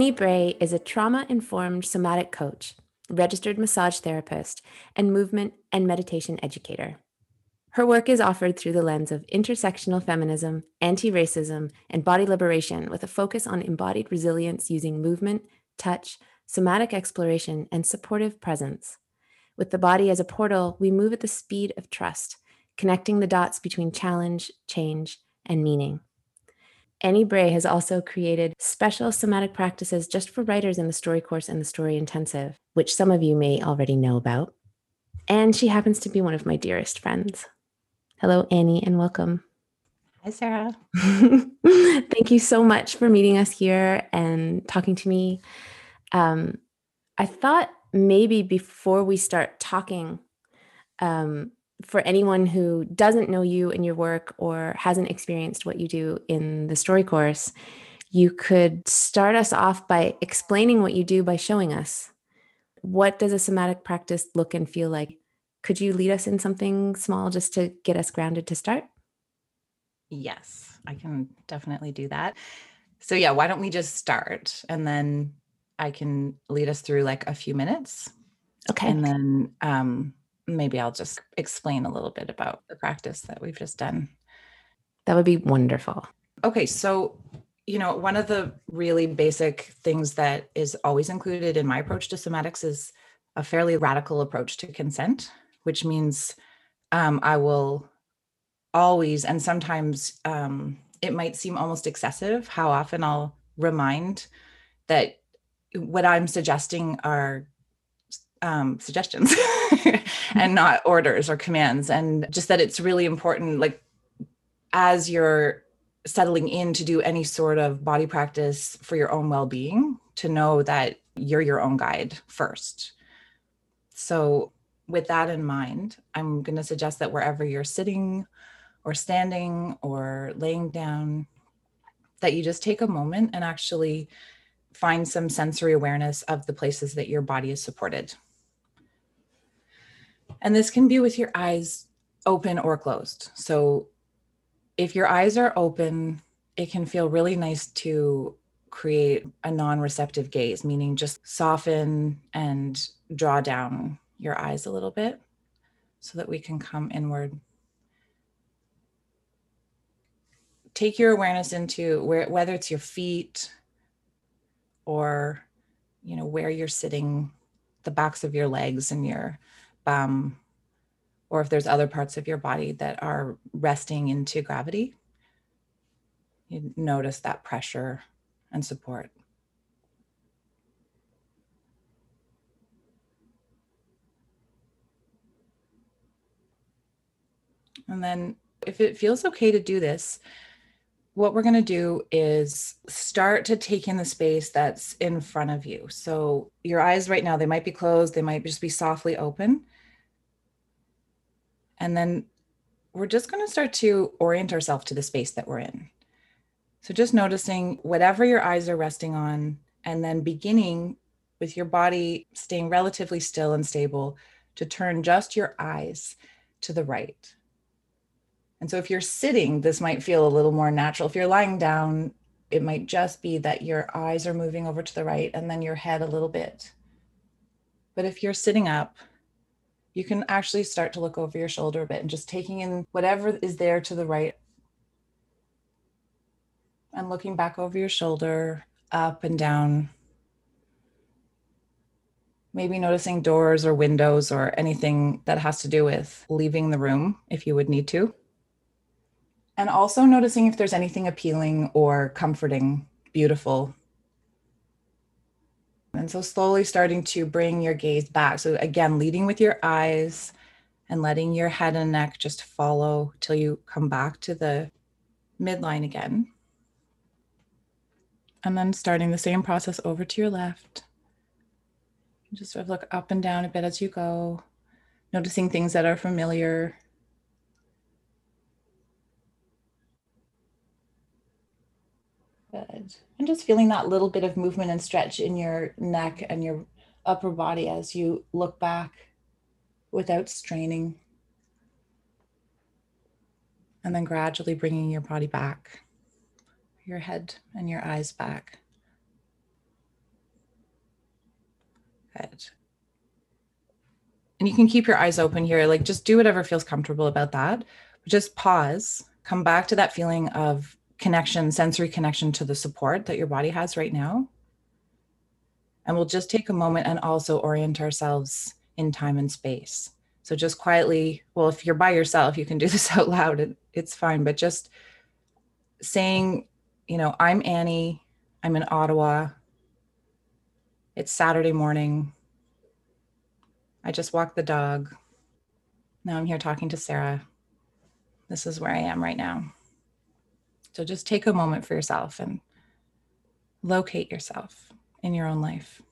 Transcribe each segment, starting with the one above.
Annie Bray is a trauma informed somatic coach, registered massage therapist, and movement and meditation educator. Her work is offered through the lens of intersectional feminism, anti racism, and body liberation with a focus on embodied resilience using movement, touch, somatic exploration, and supportive presence. With the body as a portal, we move at the speed of trust, connecting the dots between challenge, change, and meaning. Annie Bray has also created special somatic practices just for writers in the story course and the story intensive, which some of you may already know about. And she happens to be one of my dearest friends. Hello, Annie, and welcome. Hi, Sarah. Thank you so much for meeting us here and talking to me. Um, I thought maybe before we start talking, um, for anyone who doesn't know you and your work or hasn't experienced what you do in the story course, you could start us off by explaining what you do by showing us. What does a somatic practice look and feel like? Could you lead us in something small just to get us grounded to start? Yes, I can definitely do that. So, yeah, why don't we just start and then I can lead us through like a few minutes. Okay. And then um, maybe I'll just explain a little bit about the practice that we've just done. That would be wonderful. Okay. So, you know, one of the really basic things that is always included in my approach to somatics is a fairly radical approach to consent which means um, I will always, and sometimes um, it might seem almost excessive how often I'll remind that what I'm suggesting are um, suggestions and not orders or commands. And just that it's really important, like, as you're settling in to do any sort of body practice for your own well being, to know that you're your own guide first. So, with that in mind, I'm going to suggest that wherever you're sitting or standing or laying down, that you just take a moment and actually find some sensory awareness of the places that your body is supported. And this can be with your eyes open or closed. So if your eyes are open, it can feel really nice to create a non receptive gaze, meaning just soften and draw down your eyes a little bit so that we can come inward. Take your awareness into where whether it's your feet or you know where you're sitting, the backs of your legs and your bum, or if there's other parts of your body that are resting into gravity. You notice that pressure and support. And then, if it feels okay to do this, what we're going to do is start to take in the space that's in front of you. So, your eyes right now, they might be closed, they might just be softly open. And then we're just going to start to orient ourselves to the space that we're in. So, just noticing whatever your eyes are resting on, and then beginning with your body staying relatively still and stable to turn just your eyes to the right. And so if you're sitting, this might feel a little more natural. If you're lying down, it might just be that your eyes are moving over to the right and then your head a little bit. But if you're sitting up, you can actually start to look over your shoulder a bit and just taking in whatever is there to the right and looking back over your shoulder, up and down. Maybe noticing doors or windows or anything that has to do with leaving the room if you would need to. And also noticing if there's anything appealing or comforting, beautiful. And so slowly starting to bring your gaze back. So again, leading with your eyes and letting your head and neck just follow till you come back to the midline again. And then starting the same process over to your left. Just sort of look up and down a bit as you go, noticing things that are familiar, Good. And just feeling that little bit of movement and stretch in your neck and your upper body as you look back without straining. And then gradually bringing your body back, your head and your eyes back. Good. And you can keep your eyes open here. Like just do whatever feels comfortable about that. Just pause, come back to that feeling of connection, sensory connection to the support that your body has right now. And we'll just take a moment and also orient ourselves in time and space. So just quietly, well, if you're by yourself, you can do this out loud, it, it's fine, but just saying, you know, I'm Annie, I'm in Ottawa, it's Saturday morning. I just walked the dog. Now I'm here talking to Sarah. This is where I am right now. So just take a moment for yourself and locate yourself in your own life.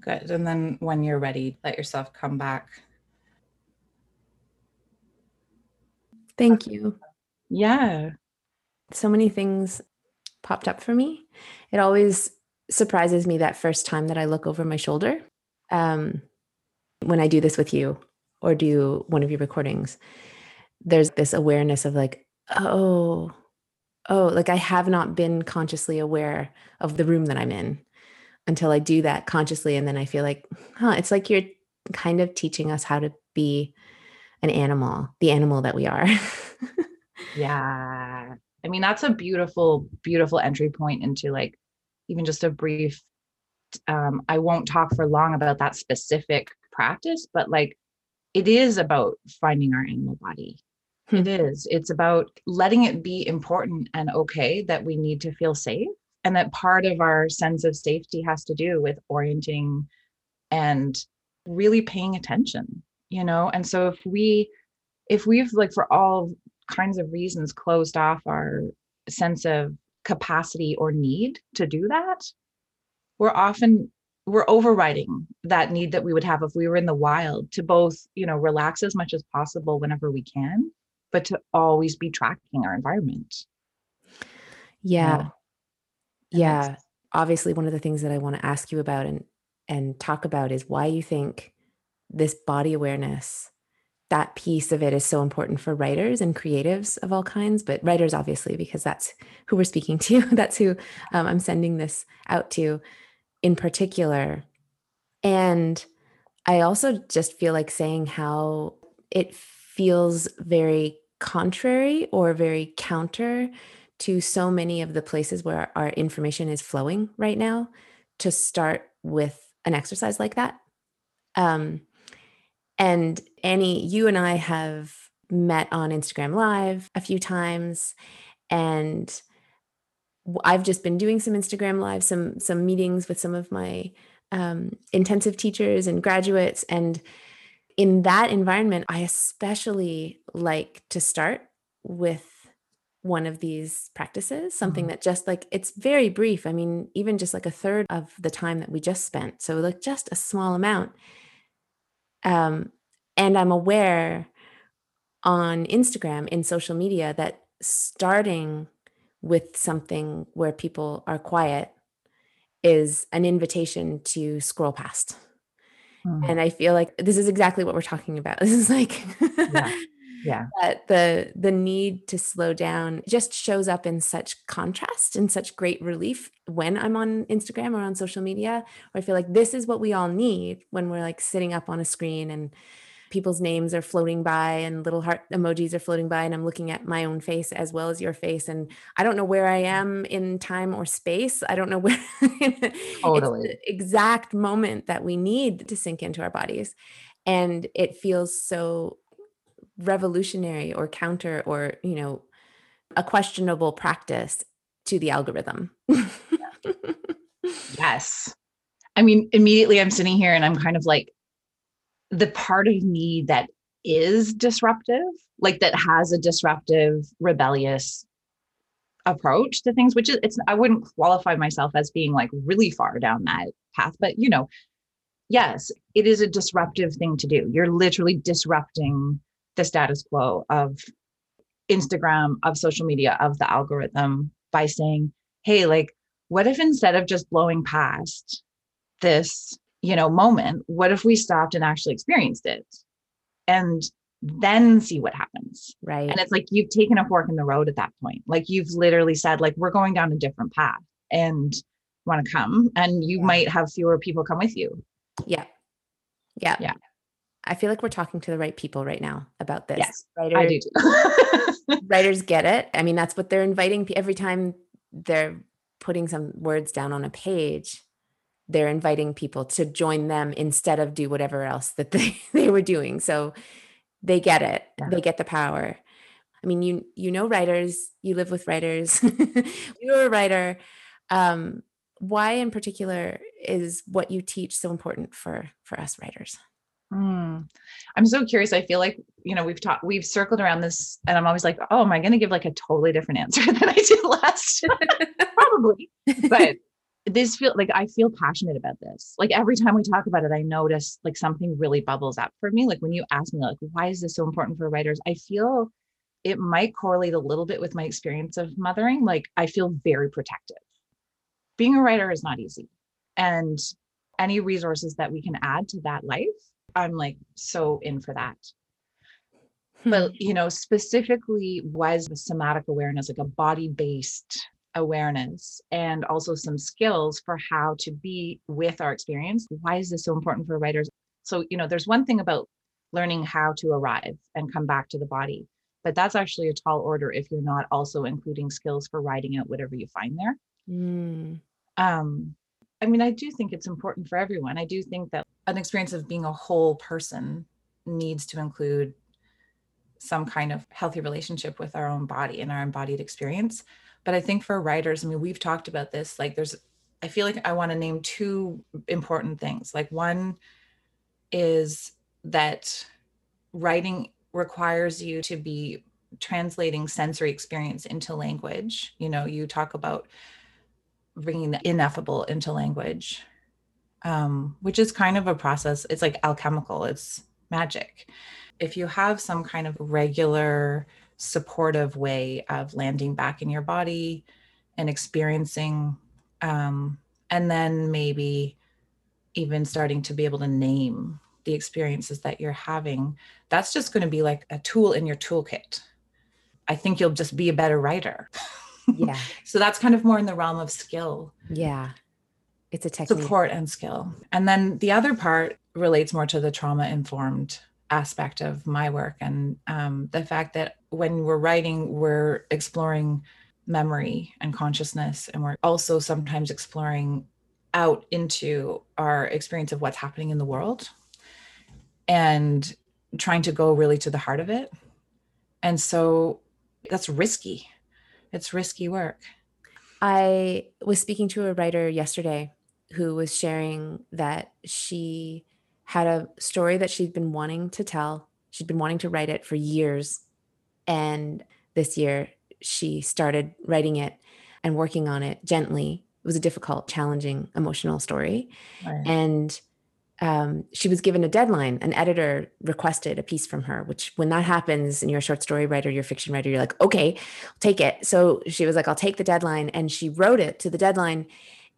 Good. And then when you're ready, let yourself come back. Thank you. Yeah. So many things popped up for me. It always surprises me that first time that I look over my shoulder um, when I do this with you or do one of your recordings. There's this awareness of like, oh, oh, like I have not been consciously aware of the room that I'm in until I do that consciously. And then I feel like, huh, it's like you're kind of teaching us how to be an animal, the animal that we are. yeah. I mean, that's a beautiful, beautiful entry point into like even just a brief. Um, I won't talk for long about that specific practice, but like it is about finding our animal body. Hmm. It is. It's about letting it be important and okay that we need to feel safe. And that part of our sense of safety has to do with orienting and really paying attention, you know? And so if we, if we've like for all kinds of reasons closed off our sense of capacity or need to do that, we're often we're overriding that need that we would have if we were in the wild to both you know relax as much as possible whenever we can but to always be tracking our environment. Yeah. Yeah. Obviously one of the things that i want to ask you about and and talk about is why you think this body awareness that piece of it is so important for writers and creatives of all kinds but writers obviously because that's who we're speaking to that's who um, i'm sending this out to in particular. And i also just feel like saying how it feels very contrary or very counter to so many of the places where our information is flowing right now to start with an exercise like that. Um, and Annie, you and I have met on Instagram Live a few times, and I've just been doing some Instagram Live, some some meetings with some of my um, intensive teachers and graduates, and in that environment, I especially like to start with one of these practices, something mm-hmm. that just like it's very brief. I mean, even just like a third of the time that we just spent. So, like, just a small amount um, and I'm aware on Instagram, in social media, that starting with something where people are quiet is an invitation to scroll past. Hmm. And I feel like this is exactly what we're talking about. This is like, yeah. yeah. That the the need to slow down just shows up in such contrast and such great relief when I'm on Instagram or on social media. Where I feel like this is what we all need when we're like sitting up on a screen and people's names are floating by and little heart emojis are floating by and i'm looking at my own face as well as your face and i don't know where i am in time or space. I don't know where totally. The exact moment that we need to sink into our bodies. And it feels so revolutionary or counter or you know a questionable practice to the algorithm. Yes. I mean immediately i'm sitting here and i'm kind of like the part of me that is disruptive, like that has a disruptive, rebellious approach to things, which is it's I wouldn't qualify myself as being like really far down that path, but you know, yes, it is a disruptive thing to do. You're literally disrupting the status quo of Instagram, of social media, of the algorithm by saying, hey, like, what if instead of just blowing past this you know moment what if we stopped and actually experienced it and then see what happens right and it's like you've taken a fork in the road at that point like you've literally said like we're going down a different path and want to come and you Yeah. might have fewer people come with you Yeah. Yeah. Yeah. I feel like we're talking to the right people right now about this. yes Writers, i do too writers get it. I mean, that's what they're inviting every time they're putting some words down on a page. They're inviting people to join them instead of do whatever else that they, they were doing. So they get it. Yeah. They get the power. I mean, you you know writers, you live with writers. You're a writer. Um, why in particular is what you teach so important for for us writers? Mm. I'm so curious. I feel like, you know, we've talked, we've circled around this, and I'm always like, oh, am I going to give like a totally different answer than I did last? Probably. But this feel like I feel passionate about this. Like every time we talk about it, I notice like something really bubbles up for me. Like when you ask me, like, why is this so important for writers? I feel it might correlate a little bit with my experience of mothering. Like I feel very protective. Being a writer is not easy. And any resources that we can add to that life, I'm like so in for that. But, hmm. you know, specifically was the somatic awareness, like a body based awareness, and also some skills for how to be with our experience. Why is this so important for writers? So, you know, there's one thing about learning how to arrive and come back to the body, but that's actually a tall order if you're not also including skills for writing out whatever you find there. Mm, Um, I mean, I do think it's important for everyone. I do think that an experience of being a whole person needs to include some kind of healthy relationship with our own body and our embodied experience. But I think for writers, I mean, we've talked about this. Like, there's, I feel like I want to name two important things. Like, one is that writing requires you to be translating sensory experience into language. You know, you talk about bringing the ineffable into language, um, which is kind of a process. It's like alchemical, it's magic. If you have some kind of regular supportive way of landing back in your body and experiencing, um, and then maybe even starting to be able to name the experiences that you're having, that's just going to be like a tool in your toolkit. I think you'll just be a better writer. yeah. So that's kind of more in the realm of skill, Yeah. It's a technique. support and skill. And then the other part relates more to the trauma informed aspect of my work and um, the fact that when we're writing, we're exploring memory and consciousness. And we're also sometimes exploring out into our experience of what's happening in the world and trying to go really to the heart of it. And so that's risky. It's risky work. I was speaking to a writer yesterday who was sharing that she had a story that she'd been wanting to tell. She'd been wanting to write it for years. And this year she started writing it and working on it gently. It was a difficult, challenging, emotional story. Right. And um, she was given a deadline. An editor requested a piece from her, which, when that happens and you're a short story writer, you're a fiction writer, you're like, okay, I'll take it. So she was like, I'll take the deadline. And she wrote it to the deadline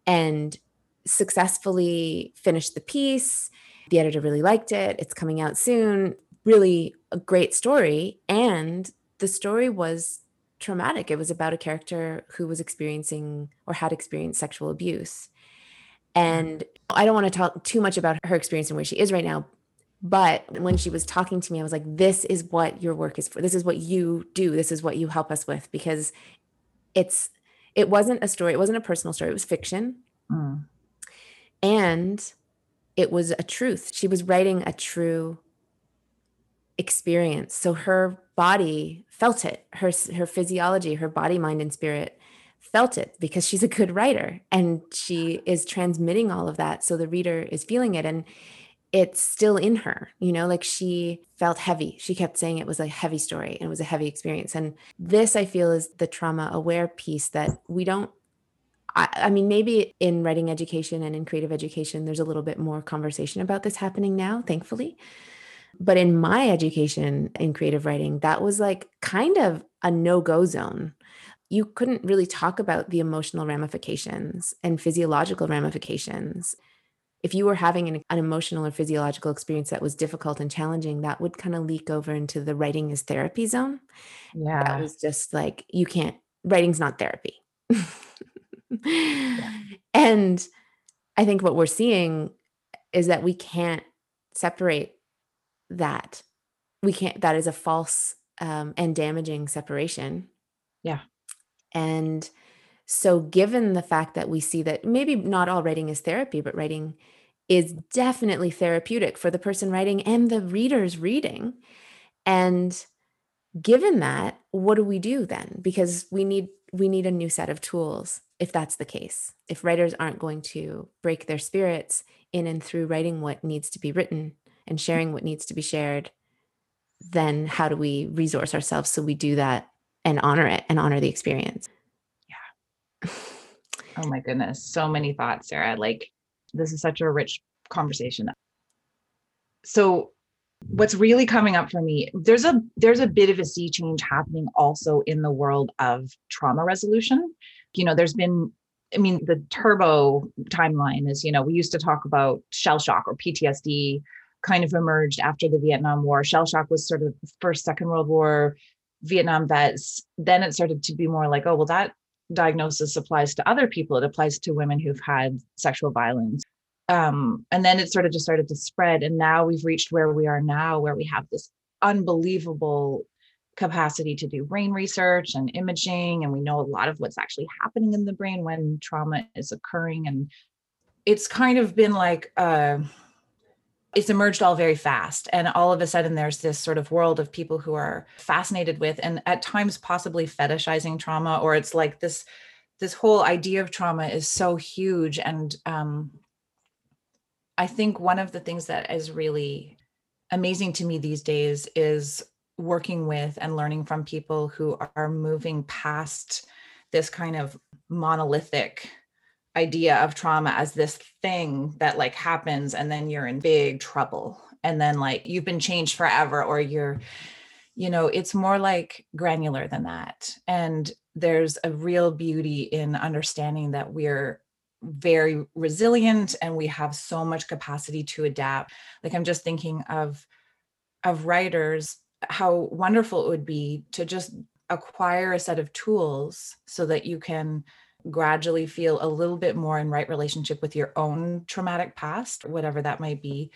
and successfully finished the piece. The editor really liked it. It's coming out soon. Really a great story. And the story was traumatic. It was about a character who was experiencing or had experienced sexual abuse. And I don't want to talk too much about her experience and where she is right now. But when she was talking to me, I was like, this is what your work is for. This is what you do. This is what you help us with because it's, it wasn't a story. It wasn't a personal story. It was fiction. Mm. And it was a truth. She was writing a true experience. So her body felt it. Her her physiology, her body, mind and spirit felt it because she's a good writer and she is transmitting all of that so the reader is feeling it and it's still in her you know like she felt heavy she kept saying it was a heavy story and it was a heavy experience and this i feel is the trauma aware piece that we don't I, I mean maybe in writing education and in creative education there's a little bit more conversation about this happening now thankfully but in my education in creative writing that was like kind of a no-go zone you couldn't really talk about the emotional ramifications and physiological ramifications. If you were having an, an, emotional or physiological experience that was difficult and challenging, that would kind of leak over into the writing is therapy zone. Yeah. That was just like, you can't, writing's not therapy. yeah. And I think what we're seeing is that we can't separate that. We can't, that is a false um, and damaging separation. Yeah. And so, given the fact that we see that maybe not all writing is therapy, but writing is definitely therapeutic for the person writing and the readers reading. And given that, what do we do then? Because we need we need a new set of tools if that's the case. If writers aren't going to break their spirits in and through writing what needs to be written and sharing what needs to be shared, then how do we resource ourselves so we do that and honor it and honor the experience? Yeah. oh my goodness. So many thoughts, Sarah. Like, this is such a rich conversation. So, what's really coming up for me there's a there's a bit of a sea change happening also in the world of trauma resolution you know there's been i mean the turbo timeline is you know we used to talk about shell shock or ptsd kind of emerged after the Vietnam War. Shell shock was sort of the first, Second World War Vietnam vets. Then it started to be more like, oh, well, that diagnosis applies to other people. It applies to women who've had sexual violence. Um, and then it sort of just started to spread. And now we've reached where we are now, where we have this unbelievable capacity to do brain research and imaging. And we know a lot of what's actually happening in the brain when trauma is occurring. And it's kind of been like, uh, it's emerged all very fast and all of a sudden there's this sort of world of people who are fascinated with and at times possibly fetishizing trauma or it's like this this whole idea of trauma is so huge and um, i think one of the things that is really amazing to me these days is working with and learning from people who are moving past this kind of monolithic idea of trauma as this thing that like happens and then you're in big trouble and then like you've been changed forever or you're you know it's more like granular than that. And there's a real beauty in understanding that we're very resilient and we have so much capacity to adapt. Like i'm just thinking of of writers how wonderful it would be to just acquire a set of tools so that you can gradually feel a little bit more in right relationship with your own traumatic past, whatever that might be.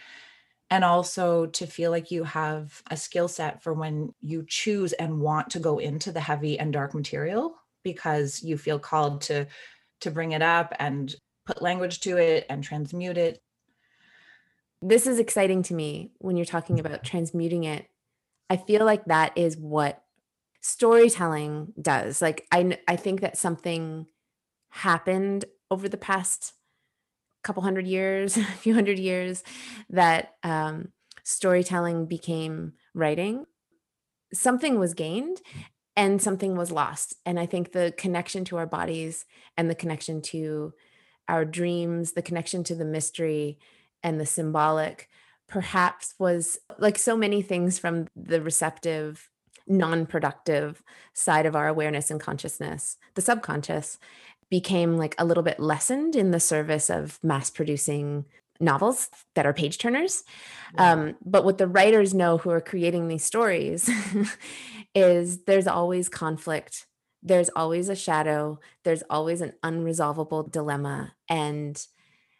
And also to feel like you have a skill set for when you choose and want to go into the heavy and dark material because you feel called to to bring it up and put language to it and transmute it. This is exciting to me when you're talking about transmuting it. I feel like that is what storytelling does. Like I I think that something happened over the past couple hundred years, a few hundred years, that um, storytelling became writing. Something was gained and something was lost. And I think the connection to our bodies and the connection to our dreams, the connection to the mystery and the symbolic, perhaps was like so many things from the receptive non-productive side of our awareness and consciousness the subconscious became like a little bit lessened in the service of mass producing novels that are page turners. Yeah. Um, but what the writers know who are creating these stories is there's always conflict, there's always a shadow, there's always an unresolvable dilemma. And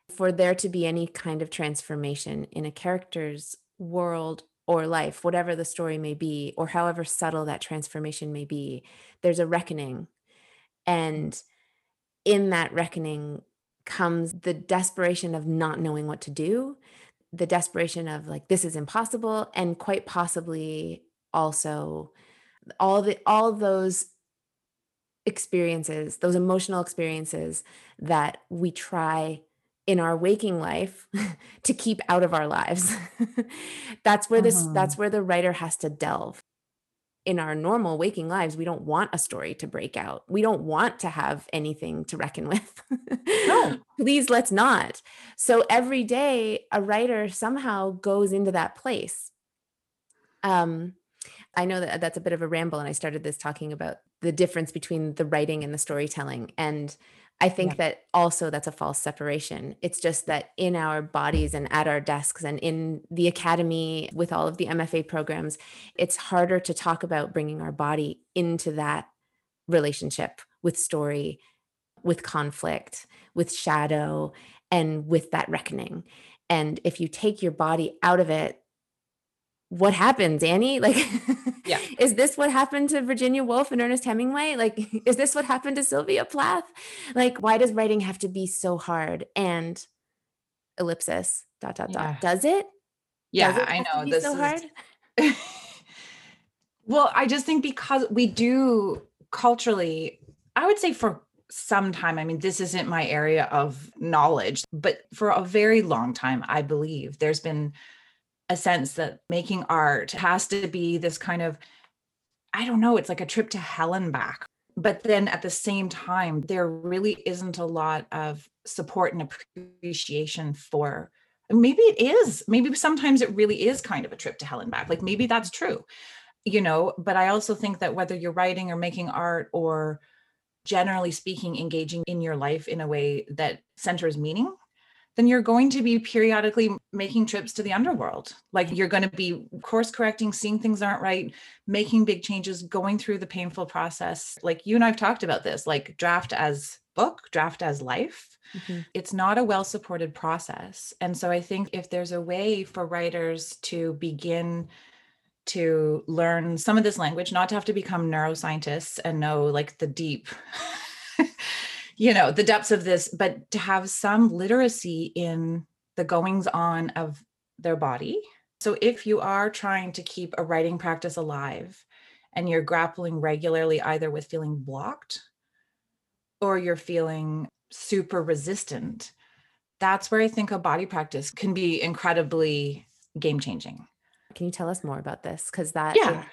for there to be any kind of transformation in a character's world or life, whatever the story may be, or however subtle that transformation may be, there's a reckoning. And in that reckoning comes the desperation of not knowing what to do, the desperation of like, this is impossible, and quite possibly also all the all those experiences, those emotional experiences that we try in our waking life to keep out of our lives. that's where this uh-huh. that's where the writer has to delve in our normal waking lives, we don't want a story to break out. We don't want to have anything to reckon with. no. Please let's not. So every day, a writer somehow goes into that place. Um, I know that that's a bit of a ramble, and I started this talking about the difference between the writing and the storytelling. And I think yeah. that also that's a false separation. It's just that in our bodies and at our desks and in the academy with all of the MFA programs, it's harder to talk about bringing our body into that relationship with story with conflict, with shadow, and with that reckoning. And if you take your body out of it, what happens, Annie? Like, yeah. is this what happened to Virginia Woolf and Ernest Hemingway? Like, is this what happened to Sylvia Plath? Like, why does writing have to be so hard? And ellipsis, dot, dot, Yeah. dot. Does it? Yeah, Does it I know this so is hard? well, I just think because we do culturally, I would say for some time, I mean, this isn't my area of knowledge, but for a very long time, I believe there's been a sense that making art has to be this kind of, I don't know, it's like a trip to hell and back. But then at the same time, there really isn't a lot of support and appreciation for maybe it is maybe sometimes it really is kind of a trip to hell and back like maybe that's true you know but i also think that whether you're writing or making art or generally speaking engaging in your life in a way that centers meaning then you're going to be periodically making trips to the underworld like you're going to be course correcting seeing things aren't right making big changes going through the painful process like you and i've talked about this like draft as book draft as life Mhm. it's not a well supported process. And so I think if there's a way for writers to begin to learn some of this language, not to have to become neuroscientists and know like the deep, you know, the depths of this, but to have some literacy in the goings on of their body. So if you are trying to keep a writing practice alive and you're grappling regularly either with feeling blocked or you're feeling super resistant, that's where I think a body practice can be incredibly game changing. Can you tell us more about this? Because that Yeah. is-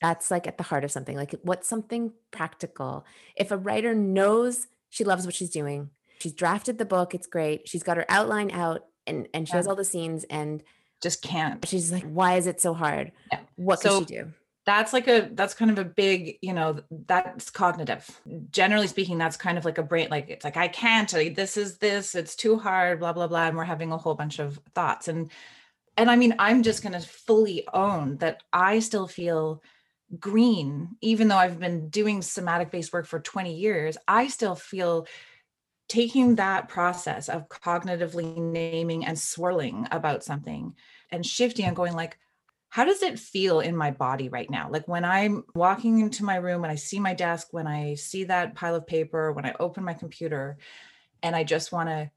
that's like at the heart of something. Like, what's something practical? If a writer knows she loves what she's doing, she's drafted the book, it's great. She's got her outline out, and and she has all the scenes, and Just can't. she's like, "Why is it so hard? Yeah. What So- could she do?" That's like a that's kind of a big, you know, that's cognitive. Generally speaking, that's kind of like a brain, like it's like, I can't, like, this is this, it's too hard, blah, blah, blah. And we're having a whole bunch of thoughts. And and I mean, I'm just gonna fully own that I still feel green, even though I've been doing somatic based work for 20 years, I still feel taking that process of cognitively naming and swirling about something and shifting and going like how does it feel in my body right now? Like when i'm walking into my room when i see my desk when i see that pile of paper when i open my computer and i just want to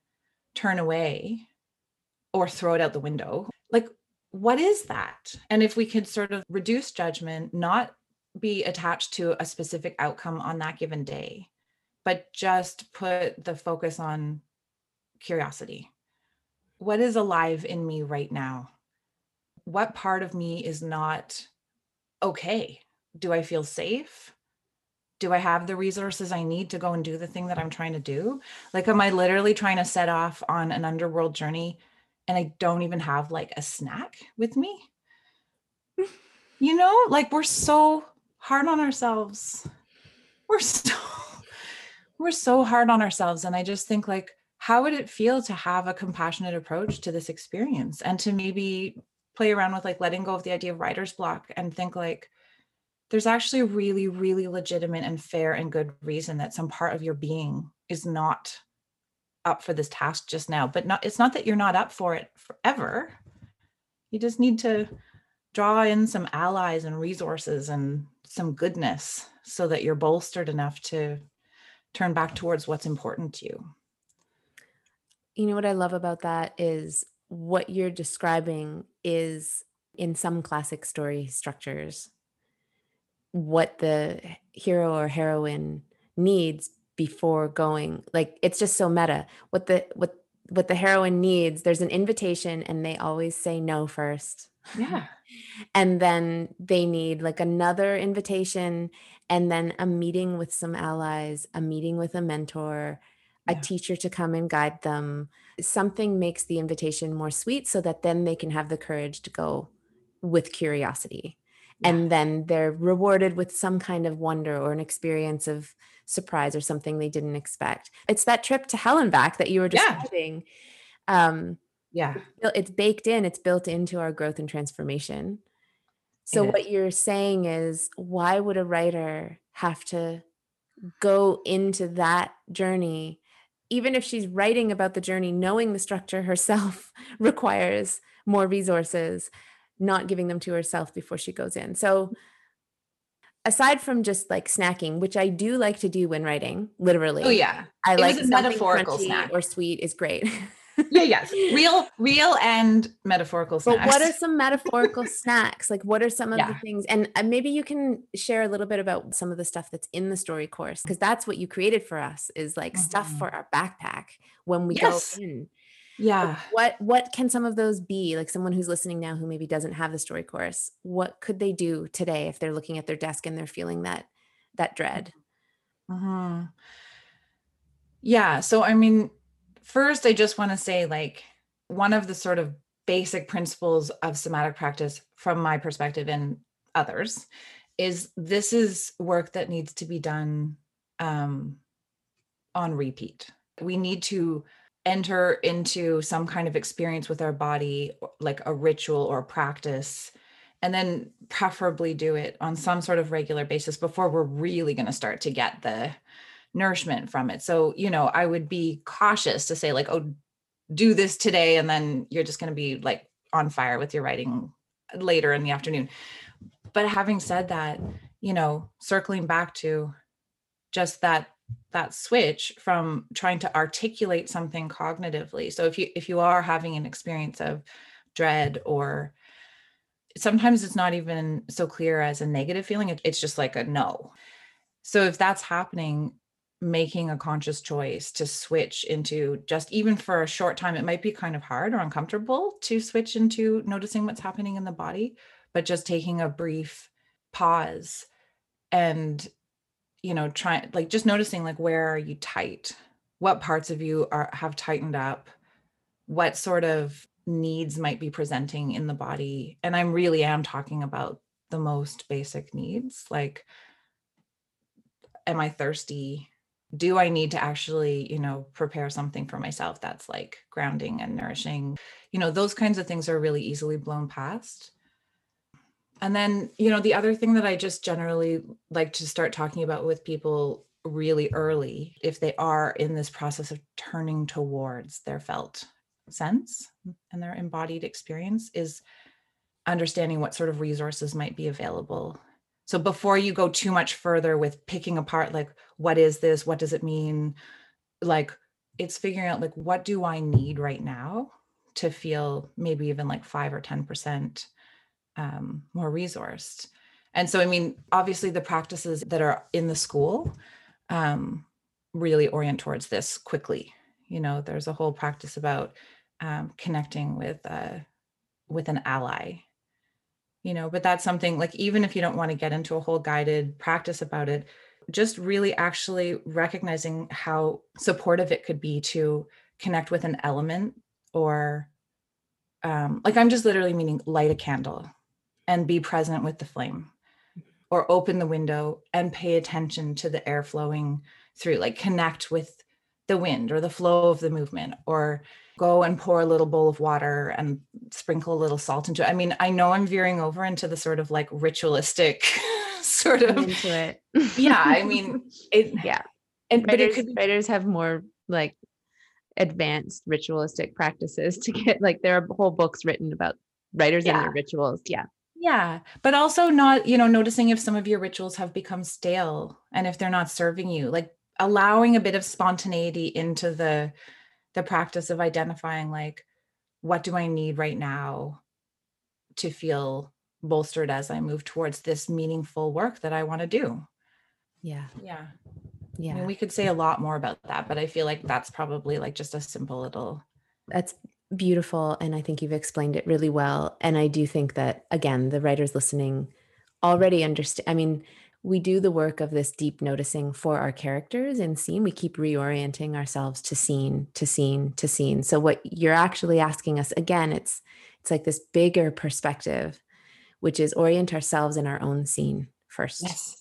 turn away or throw it out the window like what is that and if we could sort of reduce judgment not be attached to a specific outcome on that given day but just put the focus on curiosity what is alive in me right now what part of me is not okay? Do I feel safe? Do I have the resources I need to go and do the thing that I'm trying to do? Like, am I literally trying to set off on an underworld journey and I don't even have like a snack with me? Mm. You know, like we're so hard on ourselves. We're so we're so hard on ourselves and I just think like how would it feel to have a compassionate approach to this experience and to maybe play around with like letting go of the idea of writer's block and think like there's actually a really really legitimate and fair and good reason that some part of your being is not up for this task just now but not it's not that you're not up for it forever. You just need to draw in some allies and resources and some goodness so that you're bolstered enough to turn back towards what's important to you. You know what I love about that is what you're describing is in some classic story structures what the hero or heroine needs before going like it's just so meta. What the what what the heroine needs there's an invitation and they always say no first. Yeah. And then they need like another invitation and then a meeting with some allies a meeting with a mentor a teacher to come and guide them. Something makes the invitation more sweet so that then they can have the courage to go with curiosity and then they're rewarded with some kind of wonder or an experience of surprise or something they didn't expect. It's that trip to hell and back that you were Yeah. describing um yeah. it's baked in it's built into our growth and transformation. So what you're saying is why would a writer have to go into that journey even if she's writing about the journey knowing the structure herself requires more resources not giving them to herself before she goes in so aside from just like snacking which i do like to do when writing literally oh yeah i It like was a metaphorical snack. or sweet is great yeah yes real real and metaphorical snacks. But what are some metaphorical snacks? Like, what are some of the things? And uh, maybe you can share a little bit about some of the stuff that's in the story course, because that's what you created for us is like stuff Mhm. for our backpack when we Yes. go in. Yeah What what can some of those be? Like someone who's listening now who maybe doesn't have the story course, what could they do today if they're looking at their desk and they're feeling that that dread? Mhm. Yeah. So, I mean, first, I just want to say, like, one of the sort of basic principles of somatic practice, from my perspective and others, is this is work that needs to be done um, on repeat. We need to enter into some kind of experience with our body, like a ritual or a practice, and then preferably do it on some sort of regular basis before we're really going to start to get the nourishment from it. So, you know, I would be cautious to say, like, oh, do this today, and then you're just going to be like on fire with your writing later in the afternoon. But having said that, you know, circling back to just that that switch from trying to articulate something cognitively. So if you if you are having an experience of dread or sometimes it's not even so clear as a negative feeling, it's just like a no. So if that's happening, making a conscious choice to switch into just even for a short time, it might be kind of hard or uncomfortable to switch into noticing what's happening in the body, but just taking a brief pause and you know trying like just noticing like where are you tight? What parts of you are have tightened up? What sort of needs might be presenting in the body? And I'm really am talking about the most basic needs like am i thirsty? Do i need to actually you know prepare something for myself that's like grounding and nourishing? You know those kinds of things are really easily blown past and then you know the other thing that i just generally like to start talking about with people really early if they are in this process of turning towards their felt sense and their embodied experience is understanding what sort of resources might be available. So before you go too much further with picking apart like what is this? What does it mean? Like it's figuring out like what do i need right now to feel maybe even like 5 or 10% um, more resourced. And so i mean obviously the practices that are in the school um, really orient towards this quickly. You know there's a whole practice about um, connecting with uh, with an ally. You know but that's something like even if you don't want to get into a whole guided practice about it just really actually recognizing how supportive it could be to connect with an element or um, like i'm just literally meaning light a candle and be present with the flame or open the window and pay attention to the air flowing through like connect with the wind or the flow of the movement or go and pour a little bowl of water and sprinkle a little salt into it i mean i know i'm veering over into the sort of like ritualistic sort of into it. yeah i mean it Yeah. and but it writers, could be writers have more like advanced ritualistic practices to get like there are whole books written about writers and their rituals. Yeah. Yeah, but also not, you know, noticing if some of your rituals have become stale and if they're not serving you, like allowing a bit of spontaneity into the the practice of identifying like what do I need right now to feel bolstered as I move towards this meaningful work that I want to do. Yeah. Yeah. Yeah. I mean, we could say a lot more about that, but I feel like that's probably like just a simple little That's beautiful. And I think you've explained it really well. And I do think that, again, the writers listening already understand. I mean, we do the work of this deep noticing for our characters in scene. We keep reorienting ourselves to scene, to scene, to scene. So what you're actually asking us again, it's it's like this bigger perspective, which is orient ourselves in our own scene first. yes.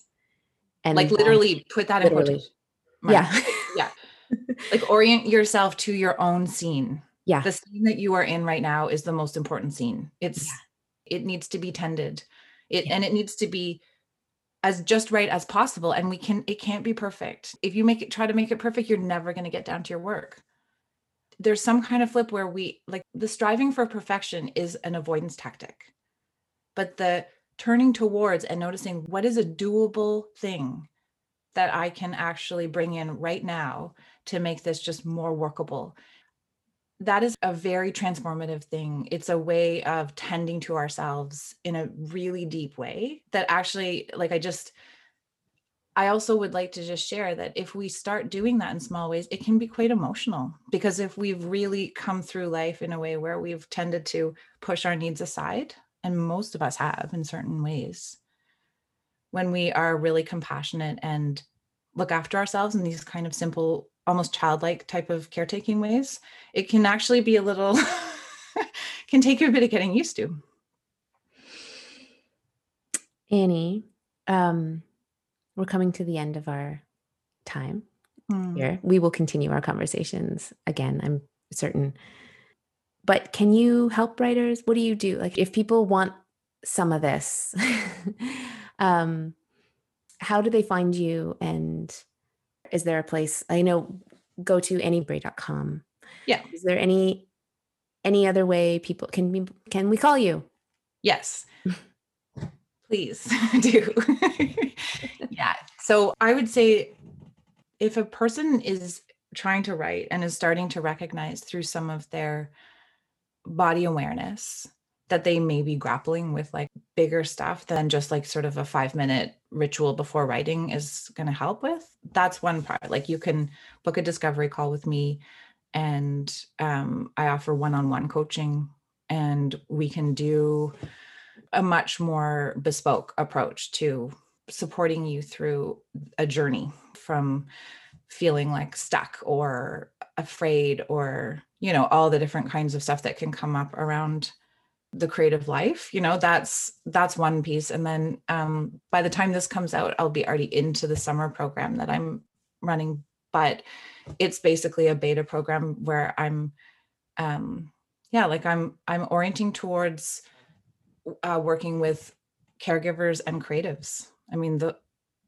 And like literally put that in literally. quotation. Yeah. yeah. Like orient yourself to your own scene. Yeah. the scene that you are in right now is the most important scene it's Yeah. it needs to be tended it Yeah. and it needs to be as just right as possible and we can it can't be perfect if you make it try to make it perfect you're never going to get down to your work there's some kind of flip where we like the striving for perfection is an avoidance tactic but the turning towards and noticing what is a doable thing that i can actually bring in right now to make this just more workable that is a very transformative thing. It's a way of tending to ourselves in a really deep way that actually, like, I just, I also would like to just share that if we start doing that in small ways, it can be quite emotional because if we've really come through life in a way where we've tended to push our needs aside, and most of us have in certain ways, when we are really compassionate and look after ourselves in these kind of simple almost childlike type of caretaking ways, it can actually be a little, can take you a bit of getting used to. Annie, um, we're coming to the end of our time mm. here. We will continue our conversations again, I'm certain. But can you help writers? What do you do? Like, if people want some of this, um, how do they find you and is there a place I know go to anniebray.com. Yeah. Is there any any other way people can be can we call you? Yes. Please do. yeah. So I would say if a person is trying to write and is starting to recognize through some of their body awareness that they may be grappling with like bigger stuff than just like sort of a five minute ritual before writing is going to help with. That's one part. Like you can book a discovery call with me and um, i offer one-on-one coaching and we can do a much more bespoke approach to supporting you through a journey from feeling like stuck or afraid or you know all the different kinds of stuff that can come up around the creative life you know that's that's one piece. And then um, by the time this comes out i'll be already into the summer program that i'm running. But it's basically a beta program where i'm um yeah like i'm i'm orienting towards uh, working with caregivers and creatives. I mean the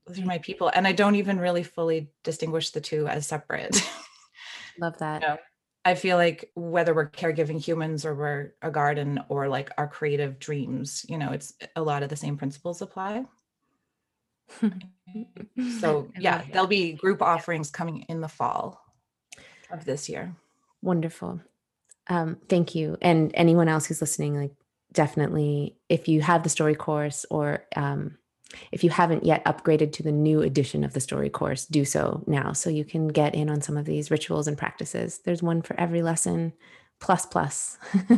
those are my people. And i don't even really fully distinguish the two as separate. Love that. You know? I feel like whether we're caregiving humans or we're a garden or like our creative dreams, you know, it's a lot of the same principles apply. so yeah, there'll be group offerings coming in the fall of this year. Wonderful. Um, thank you. And anyone else who's listening, like definitely if you have the story course or um, if you haven't yet upgraded to the new edition of the story course, do so now so you can get in on some of these rituals and practices. There's one for every lesson, plus plus.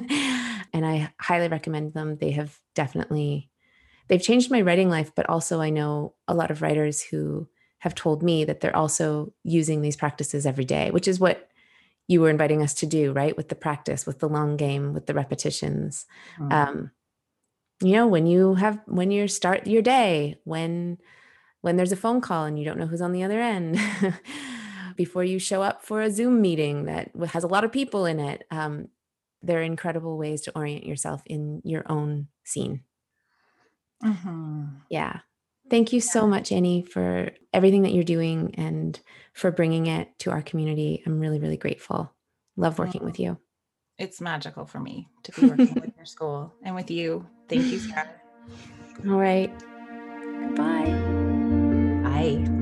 and I highly recommend them. They have definitely they've changed my writing life, but also I know a lot of writers who have told me that they're also using these practices every day, which is what you were inviting us to do, right? With the practice, with the long game, with the repetitions. Mm. Um, you know when you have when you start your day when when there's a phone call and you don't know who's on the other end before you show up for a zoom meeting that has a lot of people in it um, there are incredible ways to orient yourself in your own scene mm-hmm. yeah thank you so much annie for everything that you're doing and for bringing it to our community i'm really really grateful love working mm-hmm. with you it's magical for me to be working with your school and with you. Thank you, Sarah. All right. Goodbye. Bye.